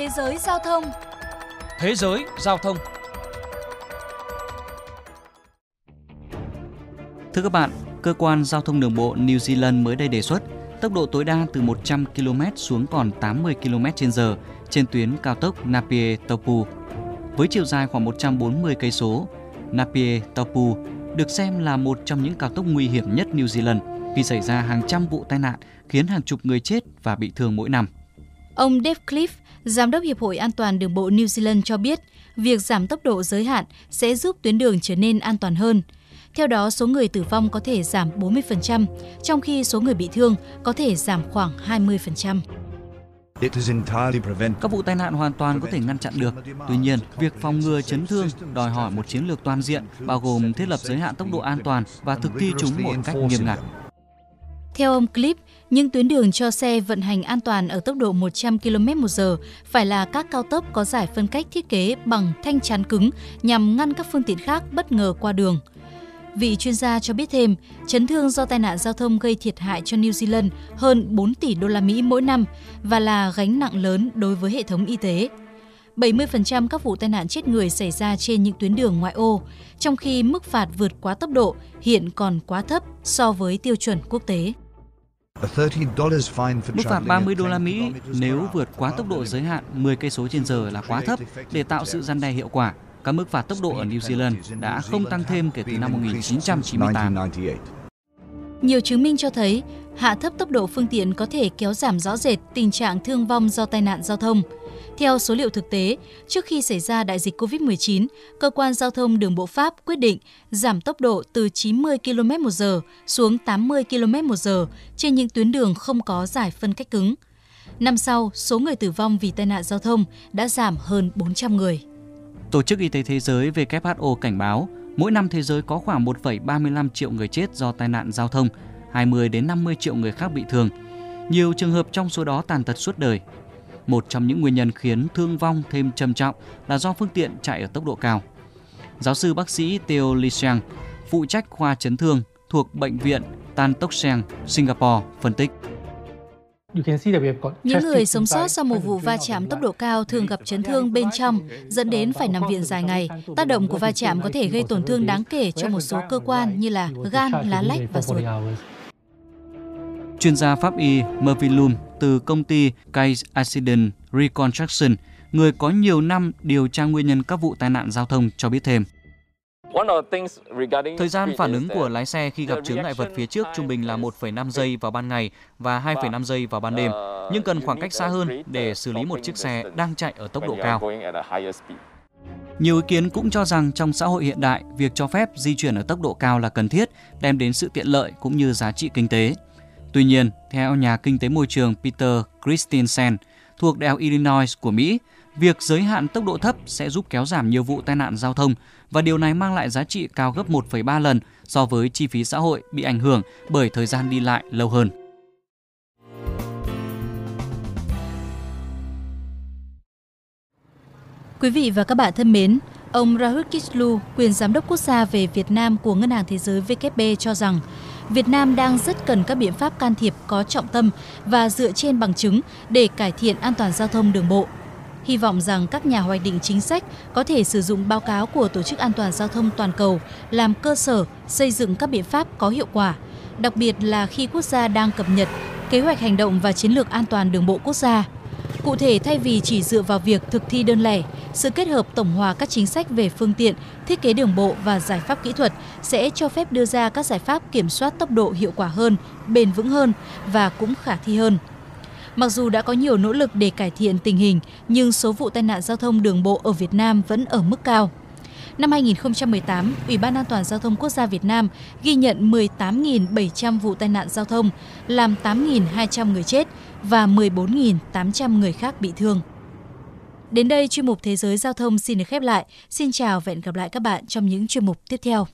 Thế giới giao thông Thế giới giao thông Thưa các bạn, cơ quan giao thông đường bộ New Zealand mới đây đề xuất tốc độ tối đa từ 100 km xuống còn 80 km/h trên tuyến cao tốc Napier Taupu. Với chiều dài khoảng 140 cây số, Napier Taupu được xem là một trong những cao tốc nguy hiểm nhất New Zealand vì xảy ra hàng trăm vụ tai nạn khiến hàng chục người chết và bị thương mỗi năm. Ông Dave Cliff, Giám đốc Hiệp hội An toàn Đường bộ New Zealand cho biết, việc giảm tốc độ giới hạn sẽ giúp tuyến đường trở nên an toàn hơn. Theo đó, số người tử vong có thể giảm 40%, trong khi số người bị thương có thể giảm khoảng 20%. Các vụ tai nạn hoàn toàn có thể ngăn chặn được. Tuy nhiên, việc phòng ngừa chấn thương đòi hỏi một chiến lược toàn diện, bao gồm thiết lập giới hạn tốc độ an toàn và thực thi chúng một cách nghiêm ngặt. Theo ông Clip, những tuyến đường cho xe vận hành an toàn ở tốc độ 100 km/h phải là các cao tốc có giải phân cách thiết kế bằng thanh chắn cứng nhằm ngăn các phương tiện khác bất ngờ qua đường. Vị chuyên gia cho biết thêm, chấn thương do tai nạn giao thông gây thiệt hại cho New Zealand hơn 4 tỷ đô la Mỹ mỗi năm và là gánh nặng lớn đối với hệ thống y tế. 70% các vụ tai nạn chết người xảy ra trên những tuyến đường ngoại ô, trong khi mức phạt vượt quá tốc độ hiện còn quá thấp so với tiêu chuẩn quốc tế. Mức phạt 30 đô la Mỹ nếu vượt quá tốc độ giới hạn 10 cây số trên giờ là quá thấp để tạo sự gian đe hiệu quả. Các mức phạt tốc độ ở New Zealand đã không tăng thêm kể từ năm 1998. Nhiều chứng minh cho thấy hạ thấp tốc độ phương tiện có thể kéo giảm rõ rệt tình trạng thương vong do tai nạn giao thông. Theo số liệu thực tế, trước khi xảy ra đại dịch COVID-19, cơ quan giao thông đường bộ Pháp quyết định giảm tốc độ từ 90 km/h xuống 80 km/h trên những tuyến đường không có giải phân cách cứng. Năm sau, số người tử vong vì tai nạn giao thông đã giảm hơn 400 người. Tổ chức Y tế Thế giới WHO cảnh báo, mỗi năm thế giới có khoảng 1,35 triệu người chết do tai nạn giao thông, 20 đến 50 triệu người khác bị thương. Nhiều trường hợp trong số đó tàn tật suốt đời. Một trong những nguyên nhân khiến thương vong thêm trầm trọng là do phương tiện chạy ở tốc độ cao. Giáo sư bác sĩ Theo Lisiang, phụ trách khoa chấn thương thuộc Bệnh viện Tan Tock Seng, Singapore, phân tích. Những người sống sót sau một vụ va chạm tốc độ cao thường gặp chấn thương bên trong, dẫn đến phải nằm viện dài ngày. Tác động của va chạm có thể gây tổn thương đáng kể cho một số cơ quan như là gan, lá lách và ruột. Chuyên gia pháp y Murphy Loom từ công ty Case Accident Reconstruction, người có nhiều năm điều tra nguyên nhân các vụ tai nạn giao thông cho biết thêm. Thời gian phản ứng của lái xe khi gặp chướng ngại vật phía trước trung bình là 1,5 giây vào ban ngày và 2,5 giây vào ban đêm, nhưng cần khoảng cách xa hơn để xử lý một chiếc xe đang chạy ở tốc độ cao. Nhiều ý kiến cũng cho rằng trong xã hội hiện đại, việc cho phép di chuyển ở tốc độ cao là cần thiết, đem đến sự tiện lợi cũng như giá trị kinh tế. Tuy nhiên, theo nhà kinh tế môi trường Peter Christensen thuộc Đại học Illinois của Mỹ, việc giới hạn tốc độ thấp sẽ giúp kéo giảm nhiều vụ tai nạn giao thông và điều này mang lại giá trị cao gấp 1,3 lần so với chi phí xã hội bị ảnh hưởng bởi thời gian đi lại lâu hơn. Quý vị và các bạn thân mến, ông Rahul Kishlu, quyền giám đốc quốc gia về Việt Nam của Ngân hàng Thế giới WB cho rằng Việt Nam đang rất cần các biện pháp can thiệp có trọng tâm và dựa trên bằng chứng để cải thiện an toàn giao thông đường bộ. Hy vọng rằng các nhà hoạch định chính sách có thể sử dụng báo cáo của Tổ chức An toàn Giao thông Toàn cầu làm cơ sở xây dựng các biện pháp có hiệu quả, đặc biệt là khi quốc gia đang cập nhật kế hoạch hành động và chiến lược an toàn đường bộ quốc gia. Cụ thể, thay vì chỉ dựa vào việc thực thi đơn lẻ, sự kết hợp tổng hòa các chính sách về phương tiện, thiết kế đường bộ và giải pháp kỹ thuật sẽ cho phép đưa ra các giải pháp kiểm soát tốc độ hiệu quả hơn, bền vững hơn và cũng khả thi hơn. Mặc dù đã có nhiều nỗ lực để cải thiện tình hình, nhưng số vụ tai nạn giao thông đường bộ ở Việt Nam vẫn ở mức cao. Năm 2018, Ủy ban An toàn Giao thông Quốc gia Việt Nam ghi nhận 18.700 vụ tai nạn giao thông, làm 8.200 người chết và 14.800 người khác bị thương. Đến đây, chuyên mục Thế giới Giao thông xin được khép lại. Xin chào và hẹn gặp lại các bạn trong những chuyên mục tiếp theo.